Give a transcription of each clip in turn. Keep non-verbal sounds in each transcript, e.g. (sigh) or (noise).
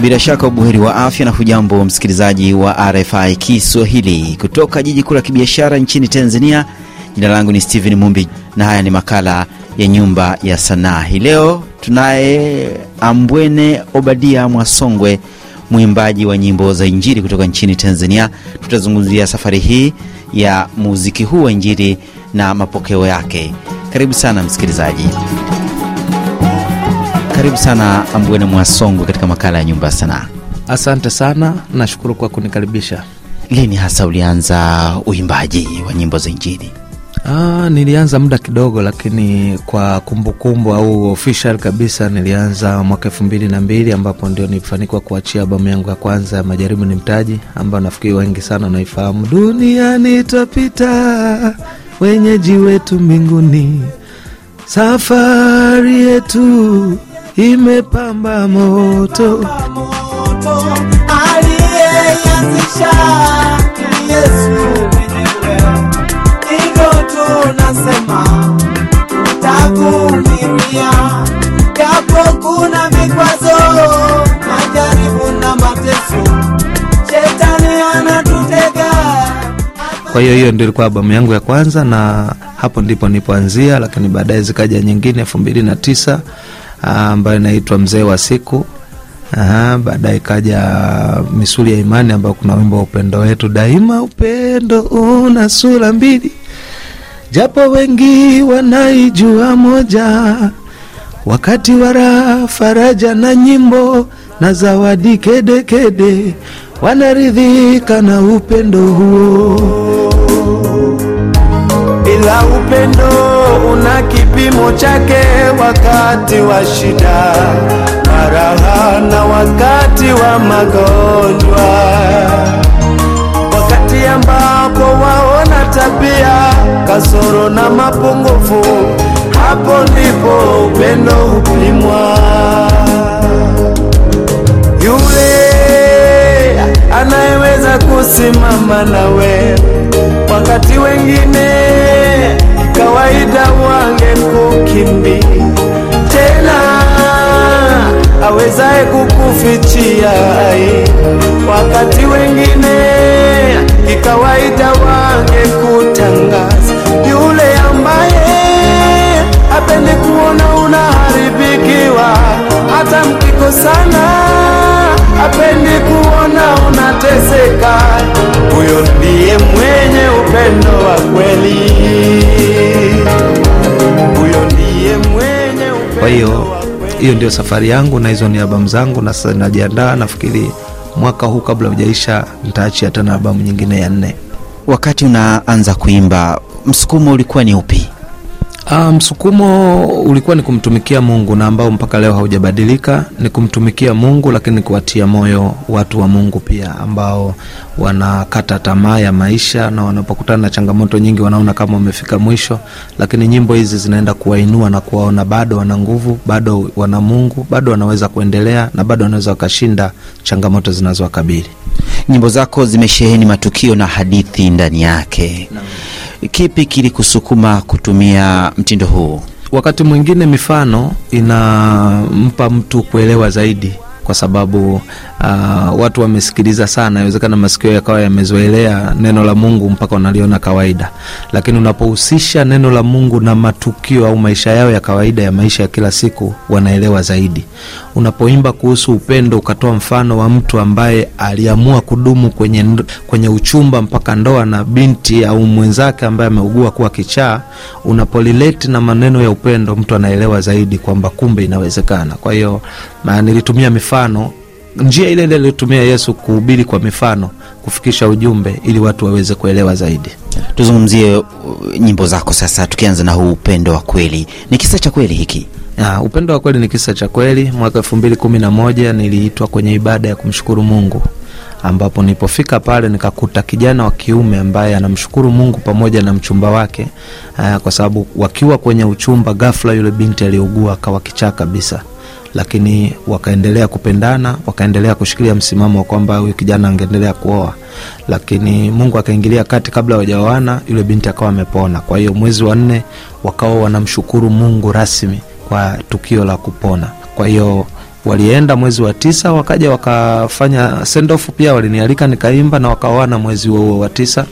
Bila shaka ubuheri wa afya na hujambo msikilizaji wa RFI Kiswahili kutoka jiji kuu la kibiashara nchini Tanzania. Jina langu ni Steven Mumbi na haya ni makala ya Nyumba ya Sanaa. Hii leo tunaye Ambwene Obadia Mwasongwe, mwimbaji wa nyimbo za Injili kutoka nchini Tanzania. Tutazungumzia safari hii ya muziki huu wa Injili na mapokeo yake. Karibu sana msikilizaji. Karibu sana Ambwene Mwasongwe katika makala ya Nyumba ya Sanaa. Asante sana, nashukuru kwa kunikaribisha. Lini hasa ulianza uimbaji wa nyimbo za Injili? Aa, nilianza muda kidogo, lakini kwa kumbukumbu au official kabisa nilianza mwaka elfu mbili na mbili ambapo ndio nilifanikiwa kuachia albamu yangu ya kwanza ya Majaribu ni Mtaji, ambayo nafikiri wengi sana wanaifahamu. Duniani twapita, wenyeji wetu mbinguni, safari yetu imepamba moto. Aliyeanzisha Yesu mwenyewe, hivyo tunasema tutavumilia, japo kuna vikwazo, majaribu na mateso, shetani anatutega. Kwa hiyo hiyo ndio ilikuwa albamu yangu ya kwanza, na hapo ndipo nipoanzia, lakini baadaye zikaja nyingine elfu mbili na tisa ambayo inaitwa Mzee wa Siku. Baadaye ikaja Misuli ya Imani ambayo kuna wimbo wa upendo wetu daima. Upendo una sura mbili, japo wengi wanaijua moja, wakati wa raha, faraja na nyimbo na zawadi kedekede, wanaridhika na upendo huo. ila upendo una kipimo chake wakati wa shida, maraha na wakati wa magonjwa, wakati ambapo waona tabia kasoro na mapungufu, hapo ndipo upendo hupimwa. Yule anayeweza kusimama nawe wakati wengine awezaye kukufichia wakati wengine kikawaida wangekutangaza, yule ambaye hapendi kuona unaharibikiwa, hata mkikosana hapendi kuona unateseka, huyo ndiye mwenye upendo wa kweli. Huyo ndiye mwenye upendo wa kweli. Hiyo ndio safari yangu na hizo ni albamu zangu, na sasa najiandaa, nafikiri mwaka huu kabla hujaisha nitaachia tena albamu nyingine ya nne. Wakati unaanza kuimba, msukumo ulikuwa ni upi? Uh, msukumo ulikuwa ni kumtumikia Mungu na ambao mpaka leo haujabadilika, ni kumtumikia Mungu, lakini kuwatia moyo watu wa Mungu pia ambao wanakata tamaa ya maisha na wanapokutana na changamoto nyingi wanaona kama wamefika mwisho, lakini nyimbo hizi zinaenda kuwainua na kuwaona bado wana nguvu, bado wana Mungu, bado wanaweza kuendelea na bado wanaweza wakashinda changamoto zinazowakabili. Nyimbo zako zimesheheni matukio na hadithi ndani yake. Kipi kilikusukuma kutumia mtindo huu? wakati mwingine mifano inampa mtu kuelewa zaidi kwa sababu uh, watu wamesikiliza sana, inawezekana masikio yakawa yamezoelea neno la Mungu mpaka wanaliona kawaida, lakini unapohusisha neno la Mungu na matukio au maisha yao ya kawaida ya maisha ya kila siku, wanaelewa zaidi. Unapoimba kuhusu upendo, ukatoa mfano wa mtu ambaye aliamua kudumu kwenye, kwenye uchumba mpaka ndoa na binti au mwenzake ambaye ameugua kuwa kichaa, unapolileti na maneno ya upendo, mtu anaelewa zaidi kwamba kumbe inawezekana. Kwa hiyo na nilitumia mifano, njia ile ile aliyotumia Yesu kuhubiri kwa mifano, kufikisha ujumbe ili watu waweze kuelewa zaidi. Tuzungumzie uh, nyimbo zako sasa, tukianza na huu upendo wa kweli. Ni kisa cha kweli hiki? Ya, upendo wa kweli ni kisa cha kweli. Mwaka elfu mbili kumi na moja niliitwa kwenye ibada ya kumshukuru Mungu, ambapo nilipofika pale nikakuta kijana wa kiume ambaye anamshukuru Mungu pamoja na mchumba wake aa, kwa sababu wakiwa kwenye uchumba, ghafla yule binti aliugua akawa kichaa kabisa, lakini wakaendelea kupendana, wakaendelea kushikilia msimamo wa kwamba huyu kijana angeendelea kuoa, lakini Mungu akaingilia kati. Kabla hawajaoana, yule binti akawa amepona. Kwa hiyo mwezi wa nne wakawa wanamshukuru Mungu rasmi kwa tukio la kupona. Kwa hiyo walienda mwezi wa tisa wakaja wakafanya sendoff pia walinialika nikaimba na wakaoana mwezi huo wa tisa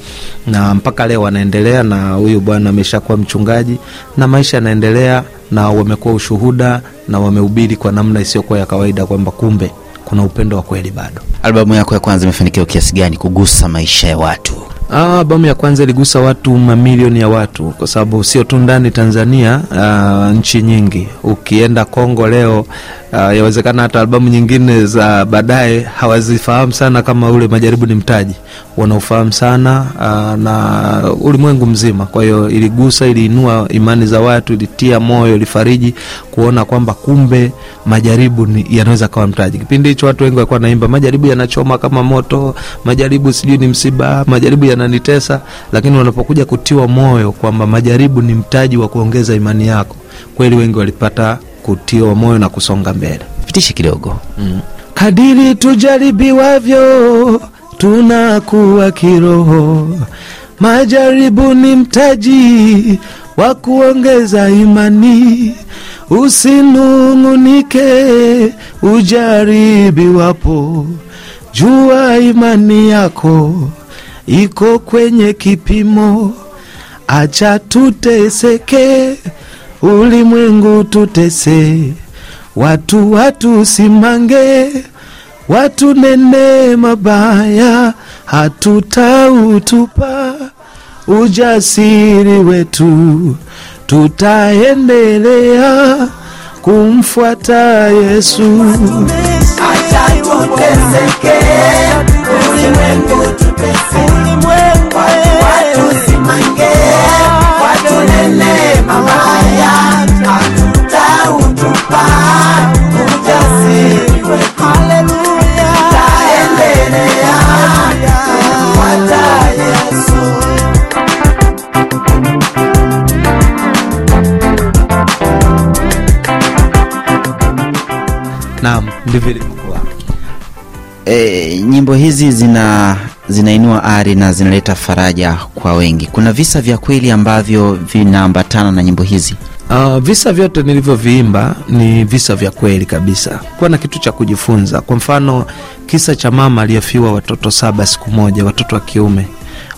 na mpaka leo wanaendelea na huyu bwana ameshakuwa mchungaji na maisha yanaendelea na wamekuwa ushuhuda na wamehubiri kwa namna isiyokuwa ya kawaida kwamba kumbe kuna upendo wa kweli bado Albamu yako ya kwanza imefanikiwa kiasi gani kugusa maisha ya watu? Ah, albamu ya kwanza iligusa watu mamilioni ya watu, kwa sababu sio tu ndani Tanzania, uh, nchi nyingi. Ukienda Kongo leo, uh, yawezekana hata albamu nyingine za baadaye hawazifahamu sana kama ule Majaribu ni Mtaji, wanaufahamu sana uh, na ulimwengu mzima. Kwa hiyo iligusa, iliinua imani za watu, ilitia moyo, ilifariji kuona kwamba kumbe majaribu yanaweza kawa mtaji. Kipindi hicho watu wengi walikuwa naimba majaribu yanachoma kama moto, majaribu sijui ni msiba, majaribu yananitesa, lakini wanapokuja kutiwa moyo kwamba majaribu ni mtaji wa kuongeza imani yako, kweli wengi walipata kutiwa moyo na kusonga mbele. Pitishe kidogo. Kadiri tujaribiwavyo tunakuwa kiroho, majaribu ni mtaji wa kuongeza imani. Usinung'unike ujaribiwapo, jua imani yako iko kwenye kipimo. Acha tuteseke, ulimwengu tutese, watu watu simange, watu nene mabaya, hatutautupa ujasiri wetu, tutaendelea kumfuata Yesu. Acha tuteseke, ndivyo ilivyokuwa. E, nyimbo hizi zina zinainua ari na zinaleta faraja kwa wengi. Kuna visa vya kweli ambavyo vinaambatana na nyimbo hizi. Uh, visa vyote nilivyoviimba ni visa vya kweli kabisa, kuwa na kitu cha kujifunza. Kwa mfano, kisa cha mama aliyefiwa watoto saba siku moja, watoto wa kiume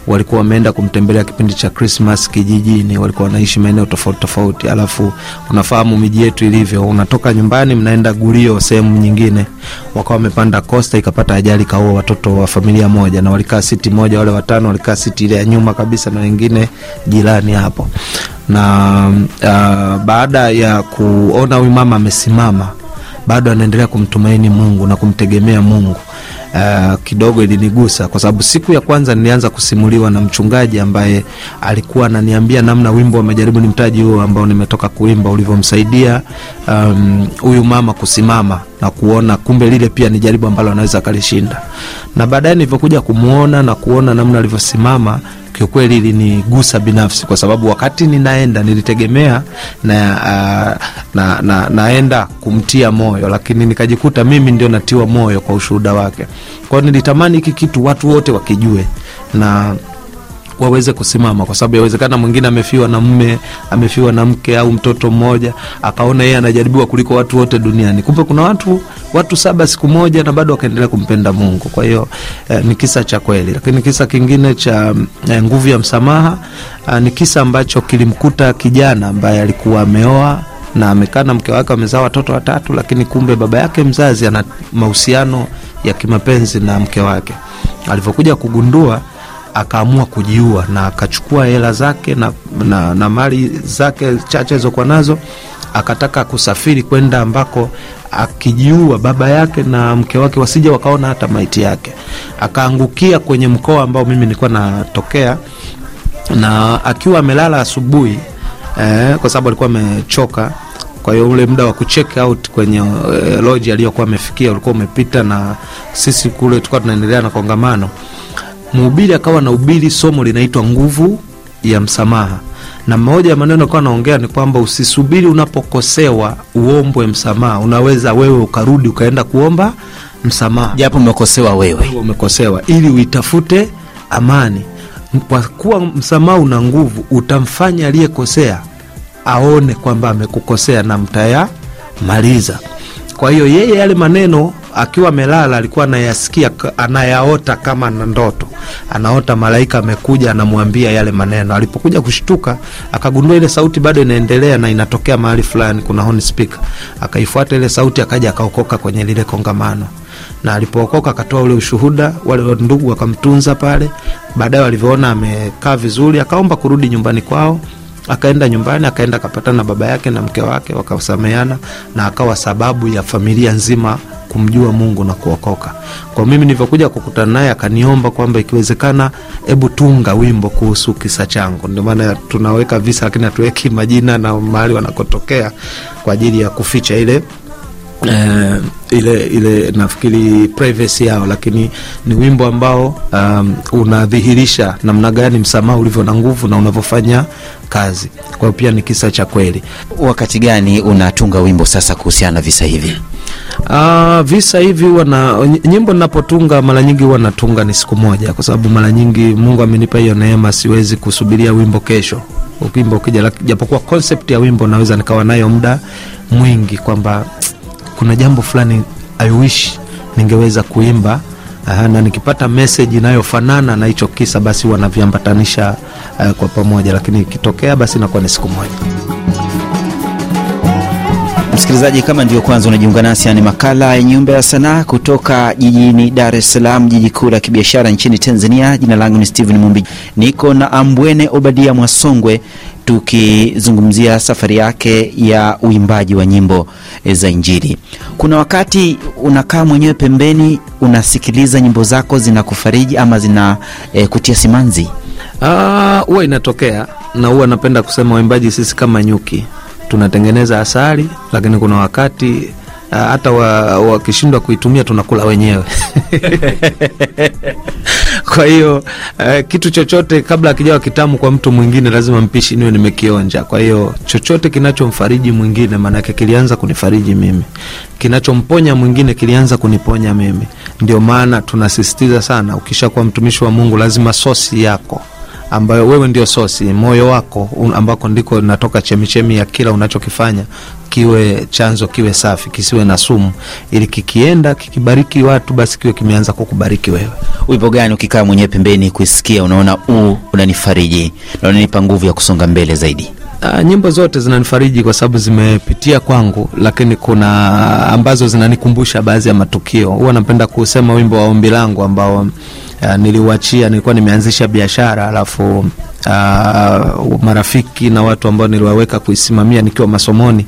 walikuwa wameenda kumtembelea kipindi cha Krismas kijijini, walikuwa wanaishi maeneo tofauti tofauti. Alafu unafahamu miji yetu ilivyo, unatoka nyumbani mnaenda Gurio sehemu nyingine, wakawa wamepanda kosta, ikapata ajali, kaua watoto wa familia moja, na walikaa siti moja, wale watano walikaa siti ile ya nyuma kabisa, na wengine jirani hapo na uh, baada ya kuona huyu mama amesimama bado anaendelea kumtumaini Mungu na kumtegemea Mungu. Uh, kidogo ilinigusa kwa sababu siku ya kwanza nilianza kusimuliwa na mchungaji ambaye alikuwa ananiambia namna wimbo wa majaribu ni mtaji huo ambao nimetoka kuimba ulivyomsaidia um, huyu mama kusimama na kuona kumbe lile pia ni jaribu ambalo anaweza akalishinda, na baadaye nilivyokuja kumwona na kuona namna alivyosimama kiukweli ilinigusa binafsi kwa sababu wakati ninaenda nilitegemea na, uh, na, na, naenda kumtia moyo, lakini nikajikuta mimi ndio natiwa moyo kwa ushuhuda wake. Kwa nilitamani hiki kitu watu wote wakijue na waweze kusimama, kwa sababu yawezekana mwingine amefiwa na mme, amefiwa na mke au mtoto mmoja, akaona yeye anajaribiwa kuliko watu wote duniani. Kumbe kuna watu watu saba siku moja na bado wakaendelea kumpenda Mungu. Kwa hiyo eh, ni kisa cha kweli, lakini kisa kingine cha eh, nguvu ya msamaha eh, ni kisa ambacho kilimkuta kijana ambaye alikuwa ameoa na amekaa na mke wake, wamezaa watoto watatu, lakini kumbe baba yake mzazi ana mahusiano ya kimapenzi na mke wake. Alivyokuja kugundua akaamua kujiua na akachukua hela zake na, na, na mali zake chache alizokuwa nazo akataka kusafiri kwenda ambako akijiua baba yake na mke wake wasija wakaona hata maiti yake. Akaangukia kwenye mkoa ambao mimi nilikuwa natokea, na akiwa amelala asubuhi eh, kwa sababu alikuwa amechoka. Kwa hiyo ule muda wa kucheck out kwenye eh, loji aliyokuwa amefikia ulikuwa umepita, na sisi kule tulikuwa tunaendelea na kongamano mhubiri akawa na ubiri somo linaitwa nguvu ya msamaha, na mmoja ya maneno akawa naongea ni kwamba usisubiri unapokosewa uombwe msamaha, unaweza wewe ukarudi ukaenda kuomba msamaha Japo umekosewa wewe. umekosewa, ili uitafute amani. Kwa kuwa msamaha una nguvu, utamfanya aliyekosea aone kwamba amekukosea na mtayamaliza. kwa hiyo yeye yale maneno akiwa amelala alikuwa anayasikia anayaota kama na ndoto. Anaota malaika amekuja anamwambia yale maneno. Alipokuja kushtuka akagundua ile sauti bado inaendelea na inatokea mahali fulani kuna horn speaker. Akaifuata ile sauti akaja akaokoka kwenye lile kongamano. Na alipookoka akatoa ule ushuhuda wale ndugu wakamtunza pale. Baadaye walivyoona amekaa vizuri akaomba kurudi nyumbani kwao. Akaenda nyumbani akaenda akapatana na baba yake na mke wake wakasameana na akawa sababu ya familia nzima kumjua mungu na kuokoka. Kwa mimi nilivyokuja kukutana naye akaniomba kwamba ikiwezekana hebu tunga wimbo kuhusu kisa changu. Ndio maana tunaweka visa lakini hatuweki majina na mahali wanakotokea kwa ajili ya kuficha ile Uh, ile ile nafikiri privacy yao. Lakini ni wimbo ambao um, unadhihirisha namna gani msamaha ulivyo na nguvu na unavyofanya kazi. Kwa hiyo pia ni kisa cha kweli. Wakati gani unatunga wimbo sasa kuhusiana na visa hivi Uh, visa hivi huwa na nyimbo ninapotunga mara nyingi huwa natunga ni siku moja, kwa sababu mara nyingi Mungu amenipa hiyo neema, siwezi kusubiria wimbo kesho wimbo ukija, japokuwa concept ya wimbo naweza nikawa nayo muda mwingi kwamba kuna jambo fulani I wish ningeweza kuimba Aha, na nikipata message inayofanana na hicho kisa basi huwa naviambatanisha uh, kwa pamoja, lakini ikitokea basi inakuwa ni siku moja. Msikilizaji kama ndio kwanza unajiunga nasi ni makala ya nyumba ya sanaa kutoka jijini dar es salaam jiji kuu la kibiashara nchini tanzania. Jina langu ni stephen mumbi. Niko na ambwene obadia mwasongwe tukizungumzia safari yake ya uimbaji wa nyimbo za injili. Kuna wakati unakaa mwenyewe pembeni unasikiliza nyimbo zako zinakufariji ama zina e, kutia simanzi? Ah, huwa inatokea na huwa napenda kusema waimbaji sisi kama nyuki tunatengeneza asali, lakini kuna wakati hata hata wa- wakishindwa kuitumia tunakula wenyewe. (laughs) Kwa hiyo uh, kitu chochote kabla akijawa kitamu kwa mtu mwingine lazima mpishi niwe nimekionja. Kwa hiyo chochote kinachomfariji mwingine, maanake kilianza kunifariji mimi, kinachomponya mwingine kilianza kuniponya mimi. Ndio maana tunasisitiza sana, ukishakuwa mtumishi wa Mungu lazima sosi yako ambayo wewe ndio sosi, moyo wako un- ambako ndiko natoka chemichemi ya kila unachokifanya kiwe chanzo, kiwe safi, kisiwe na sumu, ili kikienda kikibariki watu, basi kiwe kimeanza kukubariki wewe. wimbo gani ukikaa mwenyewe pembeni kuisikia unaona uu unanifariji na unanipa nguvu ya kusonga mbele zaidi Uh, nyimbo zote zinanifariji kwa sababu zimepitia kwangu, lakini kuna ambazo zinanikumbusha baadhi ya matukio. Huwa napenda kusema wimbo wa ombi langu ambao uh, niliuachia, nilikuwa nimeanzisha biashara alafu uh, marafiki na watu ambao niliwaweka kuisimamia nikiwa masomoni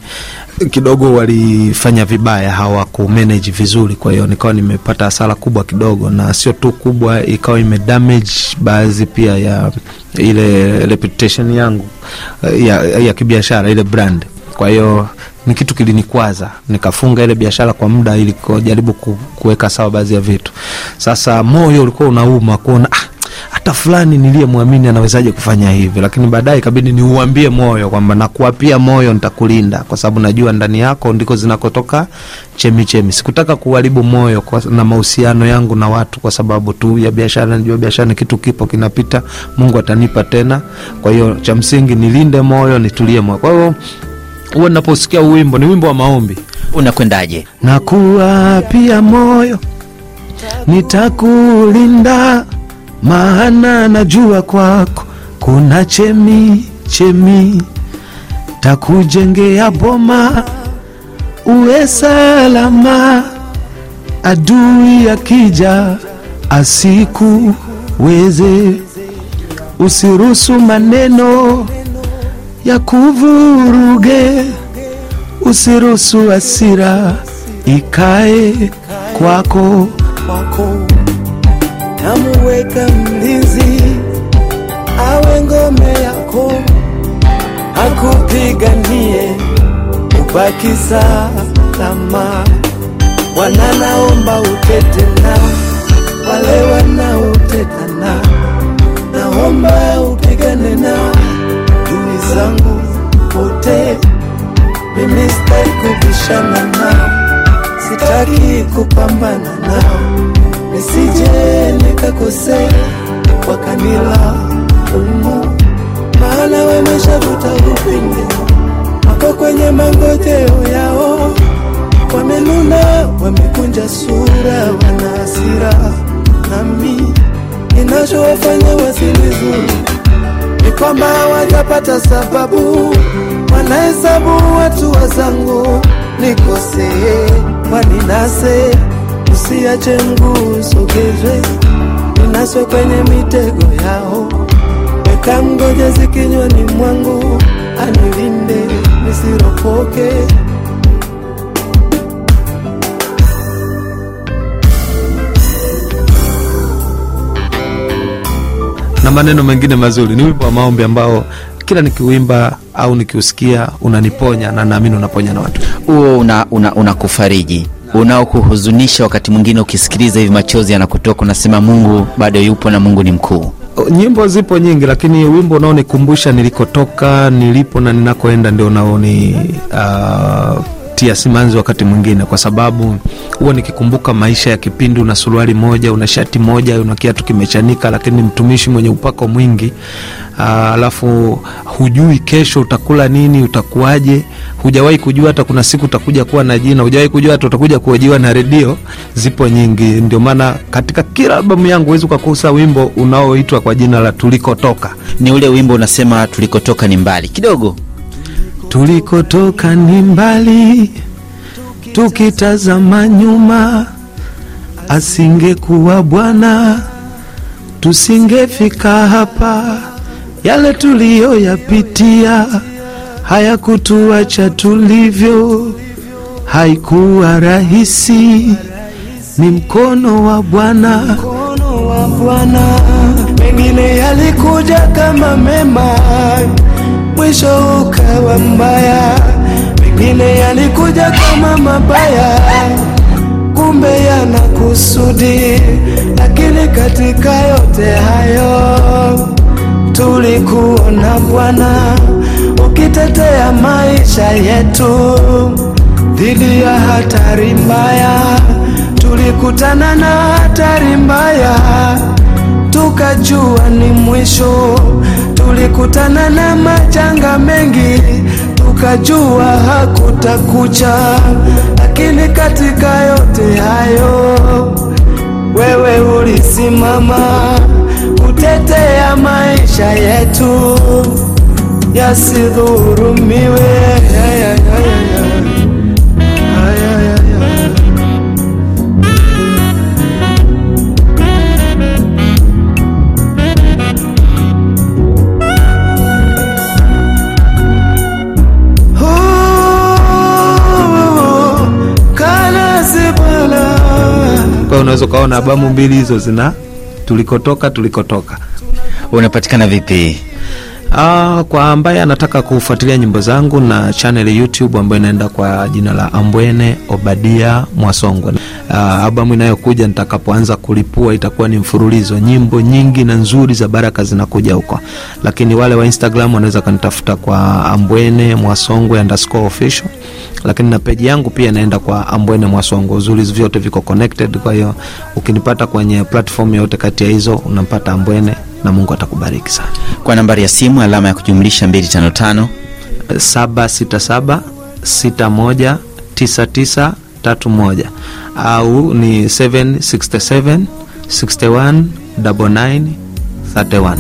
kidogo walifanya vibaya, hawakumanage vizuri, kwa hiyo nikawa nimepata hasara kubwa kidogo, na sio tu kubwa, ikawa imedamage baadhi pia ya ile reputation yangu eh, ya, ya kibiashara ile brand. Kwa hiyo ni kitu kilinikwaza, nikafunga ile biashara kwa muda ili kujaribu kuweka sawa baadhi ya vitu. Sasa moyo ulikuwa unauma kuona ah, hata fulani niliyemwamini anawezaje kufanya hivi, lakini baadaye ikabidi niuambie moyo kwamba nakuapia moyo, nitakulinda kwa sababu najua ndani yako ndiko zinakotoka chemichemi. chemi. Sikutaka kuharibu moyo kwa, na mahusiano yangu na watu kwa sababu tu ya biashara. Najua biashara ni kitu kipo kinapita, Mungu atanipa tena. Kwa hiyo cha msingi nilinde moyo, nitulie moyo. Kwa hiyo huwa naposikia wimbo, ni wimbo wa maombi. Unakwendaje? Nakuapia moyo nitakulinda, maana najua kwako kuna chemi chemi, takujengea boma uwe salama, adui akija asikuweze, usiruhusu maneno ya kuvuruge usiruhusu hasira ikae kwako. namuweka mlinzi awe ngome yako akupiganie ubaki salama. Wananaomba utete na wale wanaotetana, naomba upigane zangu wote mimi sitaki kubishana nao, sitaki kupambana nao, nisije nikakosea wakanila umu, maana wameshavuta upinde wako kwenye mangojeo yao, wamenuna wamekunja sura, wana hasira. Nami ninachowafanya wasilizuri ni kwamba wajapata sababu, wanahesabu watu wazangu nikosee, waninase usiache mguu usogezwe, ninaswe kwenye mitego yao, weka ngoja zikinywani mwangu, anilinde nisiropoke. Na maneno mengine mazuri. Ni wimbo wa maombi ambao kila nikiuimba au nikiusikia unaniponya, na naamini unaponya na watu. huo una, una, unakufariji unaokuhuzunisha wakati mwingine ukisikiliza hivi machozi yanakutoka unasema mungu bado yupo na mungu ni mkuu Nyimbo zipo nyingi, lakini wimbo unaonikumbusha nilikotoka, nilipo na ninakoenda ndio unaoni uh, tia simanzi wakati mwingine, kwa sababu huwa nikikumbuka maisha ya kipindi, una suruali moja, una shati moja, una kiatu kimechanika, lakini ni mtumishi mwenye upako mwingi. Uh, alafu hujui kesho utakula nini, utakuwaje, hujawahi kujua hata kuna siku utakuja kuwa na jina, hujawahi kujua hata utakuja kuojiwa na redio. Zipo nyingi, ndio maana katika kila albamu yangu huwezi ukakosa wimbo unaoitwa kwa jina la tulikotoka. ni ule wimbo unasema tulikotoka ni mbali. Kidogo Tulikotoka ni mbali, tukitazama nyuma, asingekuwa Bwana tusingefika hapa. Yale tuliyoyapitia hayakutuacha tulivyo, haikuwa rahisi, ni mkono wa Bwana. Mengine yalikuja kama mema, mwisho ukawa mbaya. Mengine yalikuja kama mabaya, kumbe yana kusudi. Lakini katika yote hayo tulikuona Bwana ukitetea maisha yetu dhidi ya hatari mbaya. Tulikutana na hatari mbaya, tukajua ni mwisho. Tulikutana na majanga mengi, tukajua hakutakucha. Lakini katika yote hayo wewe ulisimama kutetea maisha yetu yasidhurumiwe. Unaweza ukaona albamu mbili hizo zina tulikotoka, tulikotoka. unapatikana vipi Ah, kwa ambaye anataka kufuatilia nyimbo zangu na channel YouTube ambayo inaenda kwa jina la Ambwene Obadia Mwasongwe. Uh, albamu inayokuja nitakapoanza kulipua itakuwa ni mfululizo, nyimbo nyingi na nzuri za baraka zinakuja huko, lakini wale wa Instagram wanaweza kanitafuta kwa Ambwene Mwasongwe underscore official, lakini na peji yangu pia inaenda kwa Ambwene Mwasongwe. Uzuri vyote viko connected, kwa hiyo ukinipata kwenye platform yote kati ya hizo unampata Ambwene na Mungu atakubariki sana. kwa nambari ya simu alama ya kujumlisha 255 767 61 99 31 au ni 767 61 99 31.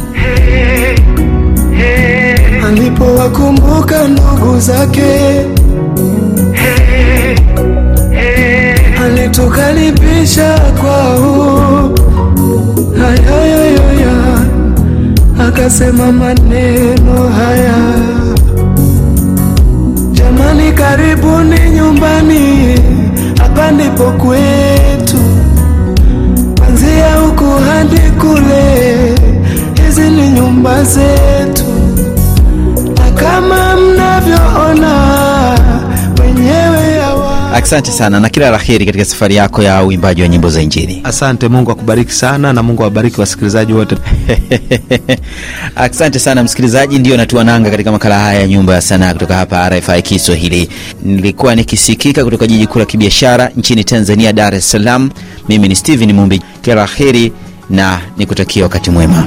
alipowakumbuka ndugu zake alitukaribisha kwao hayayayaya akasema maneno haya jamani karibuni nyumbani. Hapa ndipo kwetu kwanzia huku hadi kule. Hizi ni nyumba zetu na kama mnavyoona asante sana na kila la heri katika safari yako ya uimbaji wa nyimbo za injili. Asante, Mungu akubariki sana na Mungu awabariki wasikilizaji wote. (laughs) asante sana msikilizaji ndio natuananga katika makala haya ya nyumba ya sanaa kutoka hapa rfi kiswahili. Nilikuwa nikisikika kutoka jiji kuu la kibiashara nchini tanzania dar es salaam. Mimi ni Steven mumbi. Kila la heri na nikutakia wakati mwema